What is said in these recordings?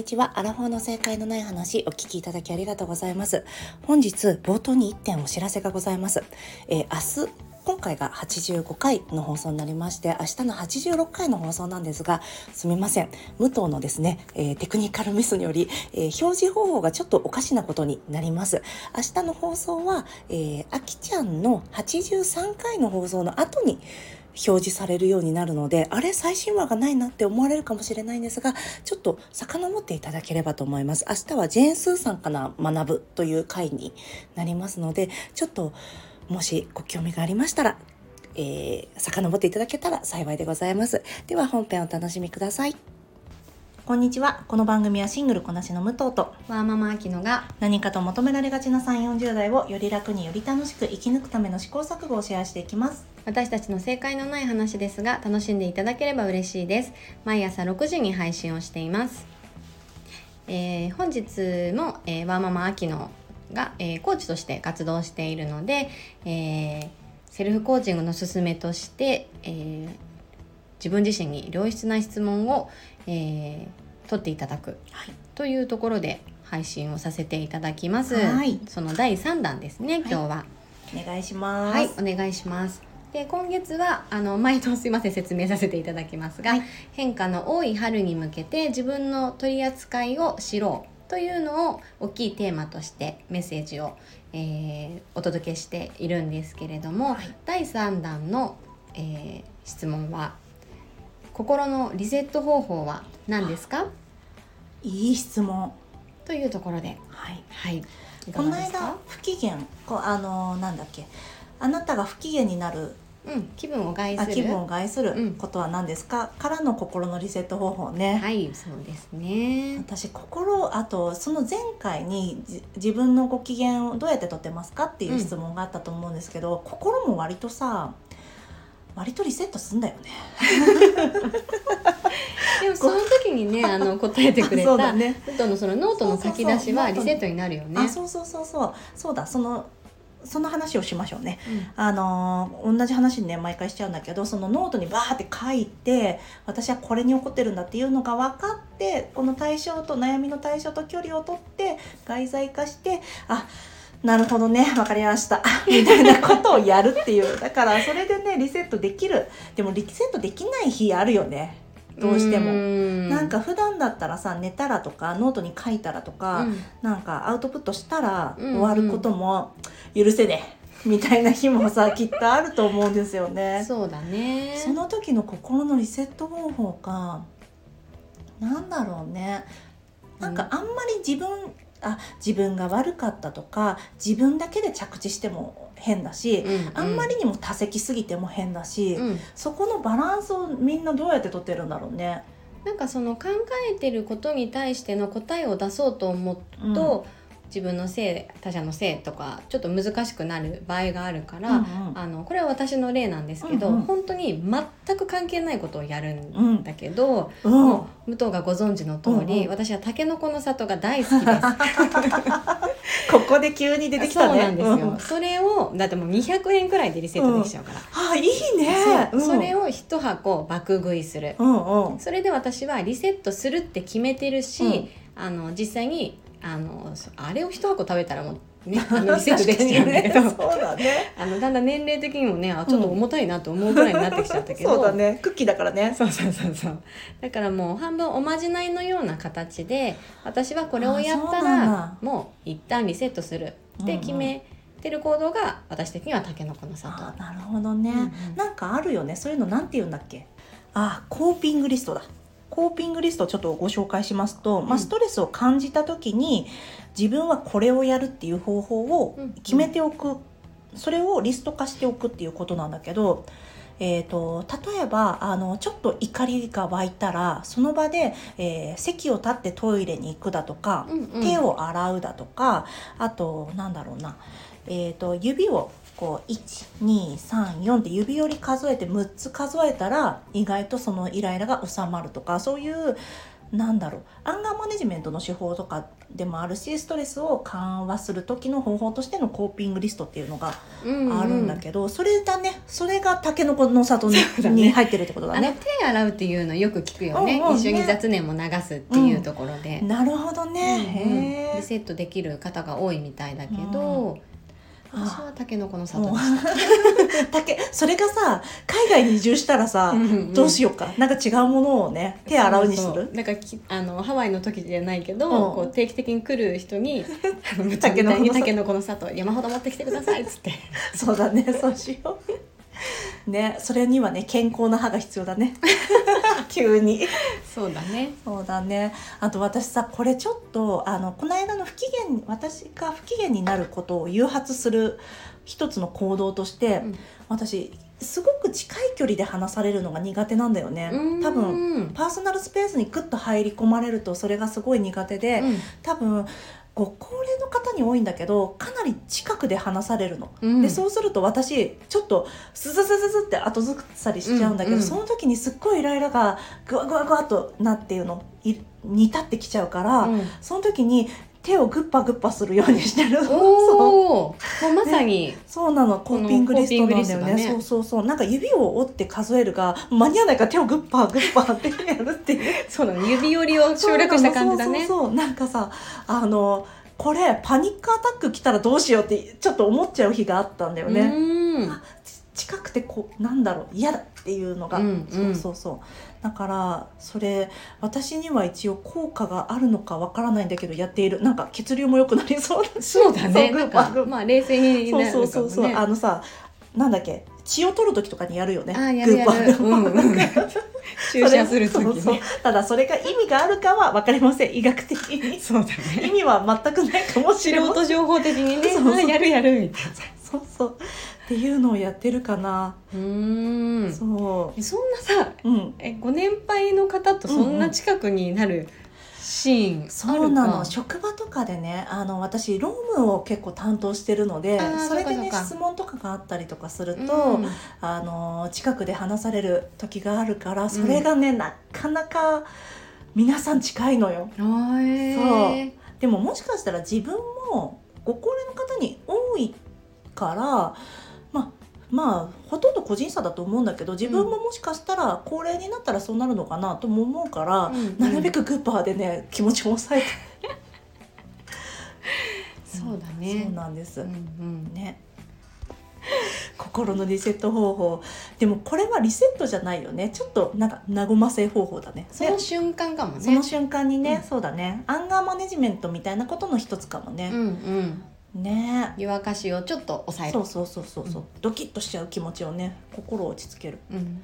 にちは。アラフォーの正解のない話、お聞きいただきありがとうございます。本日、冒頭に1点お知らせがございます。えー、明日、今回が85回の放送になりまして明日の86回の放送なんですがすみません武藤のですね、えー、テクニカルミスにより、えー、表示方法がちょっとおかしなことになります明日の放送は、えー、あきちゃんの83回の放送の後に表示されるようになるのであれ最新話がないなって思われるかもしれないんですがちょっと遡っていただければと思います。明日はジェーン・スーさんから学ぶという回になりますのでちょっともしご興味がありましたらえー、遡っていただけたら幸いでございます。では本編お楽しみください。こんにちは。この番組はシングルこなしの武藤とワーママアキノが何かと求められがちな3、40代をより楽により楽しく生き抜くための試行錯誤をシェアしていきます。私たちの正解のない話ですが楽しんでいただければ嬉しいです。毎朝6時に配信をしています。えー、本日も、えー、ワーママアキノが、えー、コーチとして活動しているので、えー、セルフコーチングの勧めとして、えー、自分自身に良質な質問を、えー、取っていただく、はい、というところで配信をさせていただきます。はい、その第3弾ですね、今日は、はい、お願いします。はい、お願いします。で今月はあの毎度すいません説明させていただきますが、はい、変化の多い春に向けて自分の取り扱いを知ろうというのを大きいテーマとしてメッセージを、えー、お届けしているんですけれども、はい、第3弾の、えー、質問は「心のリセット方法は何ですか?」いい質問。というところで。はい、はい、この間不機嫌。こうあのなんだっけ。あなたが不機嫌になる。うん、気分を害する。気分を害することは何ですか、うん、からの心のリセット方法ね。はい。そうですね。私心あとその前回に自分のご機嫌をどうやってとってますか？っていう質問があったと思うんですけど、うん、心も割とさ割とリセットすんだよね。でもその時にねあの答えてくれた、ね、のそのノートの書き出しはリセットになるよね。そうそうそうそう。そうだそのその話をしましょうね、うん、あの同じ話にね毎回しちゃうんだけどそのノートにバーって書いて私はこれに怒ってるんだっていうのが分かってこの対象と悩みの対象と距離を取って外在化してあなるほどね分かりました。みたいなことをやるっていう。だからそれでねリセットできる。でもリセットできない日あるよね。どうしても。なんか普段だったらさ寝たらとかノートに書いたらとか、うん、なんかアウトプットしたら終わることも許せね。えみたいな日もさ きっとあると思うんですよね。そうだね。その時の心のリセット方法かなんだろうね。なんかあんまり自分あ自分が悪かったとか自分だけで着地しても変だし、うんうん、あんまりにも他責すぎても変だし、うん、そこのバランスをみんなどうやってとってるんだろうね。なんかその考えてることに対しての答えを出そうと思うと、うん自分のせい他者のせいとかちょっと難しくなる場合があるから、うんうん、あのこれは私の例なんですけど、うんうん、本当に全く関係ないことをやるんだけど、うん、もう武藤がご存知の通り、うんうん、私はたけのこの里が大好きです。ここで急に出てきたね。そうなんですよ。うん、それをだってもう200円くらいでリセットできちゃうから。あいいね。それを一箱爆食いする、うんうん。それで私はリセットするって決めてるし、あの実際にあのあれを一箱食べたらもう、ね、あのリセットできちゃうんだけど、ね、そうだね。あのだんだん年齢的にもねあちょっと重たいなと思うぐらいになってきちゃったけど、うん、そうだね。クッキーだからね。そうそうそうそう。だからもう半分おまじないのような形で私はこれをやったらもう一旦リセットする。って決め、てる行動が私的にはたけのこの里。なるほどね、うんうん、なんかあるよね。そういうのなんて言うんだっけ？あコーピングリストだコーピングリストをちょっとご紹介しますと、まあ、ストレスを感じた時に自分はこれをやるっていう方法を決めておく、それをリスト化しておくっていうことなんだけど、えーと、例えばあのちょっと怒りが湧いたらその場で、えー、席を立ってトイレに行くだとか、うんうん、手を洗うだとかあとなんだろうな、えーと指をこう1234って指折り数えて6つ数えたら意外とそのイライラが収まるとかそういうなんだろうアンガーマネジメントの手法とかでもあるしストレスを緩和する時の方法としてのコーピングリストっていうのがあるんだけど、それだね。それがたけのこの里に,、入ってるってことだあのね。手洗うっていうのよく聞くよね、うんうん一緒にね雑念も流すっていうところで、なるほどね、うんうん。リセットできる方が多いみたいだけど、私はタケノコの里でした。たけ それがさ海外に移住したらさ、どうしよようか？なんか違うものをね手洗うにする？なんかきあのハワイの時じゃないけど、うん。こう定期的に来る人に「あのタケノコの里みたいにタケノコの里山ほど持ってきてください」っつって。そうだねそうしようねそれにはね健康な歯が必要だね。急に。そうだね。そうだね。あと私さこれちょっとあのこの間の不機嫌私が不機嫌になることを誘発する一つの行動として、うん。私すごく近い距離で話されるのが苦手なんだよね。多分分、パーソナルスペースにグッと入り込まれるとそれがすごい苦手で、うん。多分ご高齢の方に多いんだけどかなり近くで話されるの。うん。でそうすると私ちょっとスズズズズって後ずさりしちゃうんだけど、うんうん。その時にすっごいイライラがグワグワグワっとなっていうのい煮立ってきちゃうから、うん。その時に手をグッパグッパするようにしてる。そう。もうまさに、そうなの。コーピングリストなんだよね。ね。そうそうそう。なんか指を折って数えるが間に合わないから手をグッパグッパってやるっていう。そうなの。指折りを省略した感じだね。そうそうそうなんかさあのこれパニックアタック来たらどうしようってちょっと思っちゃう日があったんだよね。近くてこうなんだろう嫌だっていうのが、うんうん。そうそうそう。だからそれ私には一応効果があるのかわからないんだけどやっている。なんか血流も良くなりそうだし。そうだね。まあ冷静になそう。そうそうそう、あのさなんだっけ？血を取る時とかにやるよね。あやるやる。注射する時そうそう。ね。ただそれが意味があるかは分かりません。医学的に。そうだ意味は全くないかもし素れません。人情報的にね、そうそう。あやるやるみたいな。そうそうっていうのをやってるかな、うーん。そえそんなさ、ううん。えご年配の方とそんな近くになるシーンあるか？そうなの。職場とかでねあの私ロームを結構担当してるのでそれでね質問とかがあったりとかすると、うん。あの近くで話される時があるからそれがね、なかなか皆さん近いのよ。あーへー。でももしかしたら自分もご高齢の方に多いからまあまあほとんど個人差だと思うんだけど自分ももしかしたら高齢になったらそうなるのかなとも思うから、うん。うんなるべくグッパーでね気持ちを抑えて。そうだそうね。なんです、うんうん。ね。心のリセット方法。でもこれはリセットじゃないよね。ちょっとなんか和ませ方法だね。その瞬間かもね。その瞬間にね、うん。そうだね。アンガーマネジメントみたいなことの一つかもね。うん、うん。ね。湯沸かしをちょっと抑える。そうそうそうそうそう、ドキッとしちゃう気持ちをね心を落ち着ける。うん。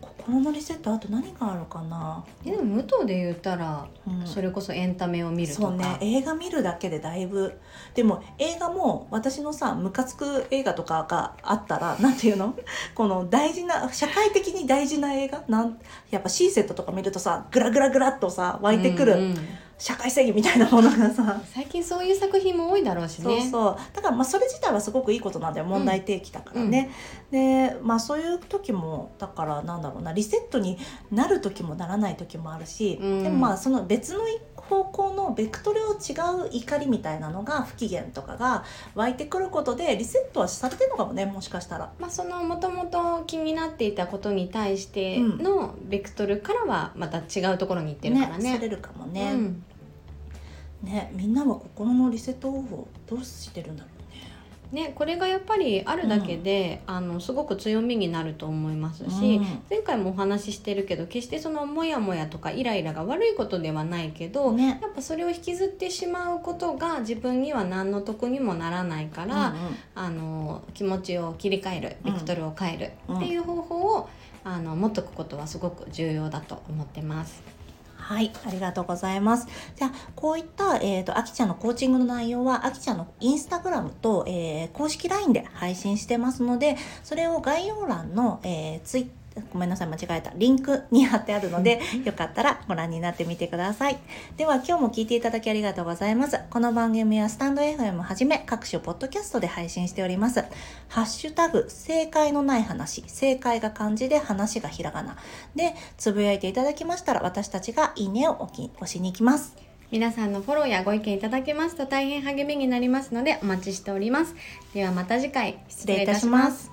心のリセットあと何があるかな、えでも武藤で言ったら、うん。それこそエンタメを見るとか。そうね。映画見るだけでだいぶ。でも映画も私のさムカつく映画とかがあったらなんていうの？この大事な社会的に大事な映画？なんやっぱシーセットとか見るとさグラグラグラっとさ湧いてくる、うんうん社会正義みたいなものがさ。最近そういう作品も多いだろうしそうね。そう。だからまあそれ自体はすごくいいことなんだよ。問題提起だからね、でまあそういう時もだからなんだろうなリセットになる時もならない時もあるし、うん。でもまあその別の方向のベクトルを違う怒りみたいなのが不機嫌とかが湧いてくることでリセットはされてるのかもねもしかしたら。まあそのもともと気になっていたことに対してのベクトルからはまた違うところに行ってるからね。されるかもね,、うんねみんなは心のリセット方法どうしてるんだろうね。ね、これがやっぱりあるだけで、あのすごく強みになると思いますし、うん。前回もお話ししてるけど決してそのモヤモヤとかイライラが悪いことではないけど、ね。やっぱそれを引きずってしまうことが自分には何の得にもならないから、うんうん。あの気持ちを切り替えるベクトルを変えるうんっていう方法を、あの持っとくことはすごく重要だと思ってます。はい、ありがとうございます。じゃあ、こういった、えっ、と、あきちゃんのコーチングの内容は、あきちゃんのインスタグラムと、えー公式 LINE で配信してますので、それを概要欄の、えーツイッごめんなさい間違えた。リンクに貼ってあるので よかったらご覧になってみてください。では今日も聞いていただきありがとうございます。この番組はスタンド FM はじめ各種ポッドキャストで配信しております。ハッシュタグ正解のない話。正解が漢字で話がひらがな。でつぶやいていただきましたら私たちがいいねを押しに行きます。皆さんのフォローやご意見いただけますと大変励みになりますのでお待ちしております。ではまた次回。失礼いたします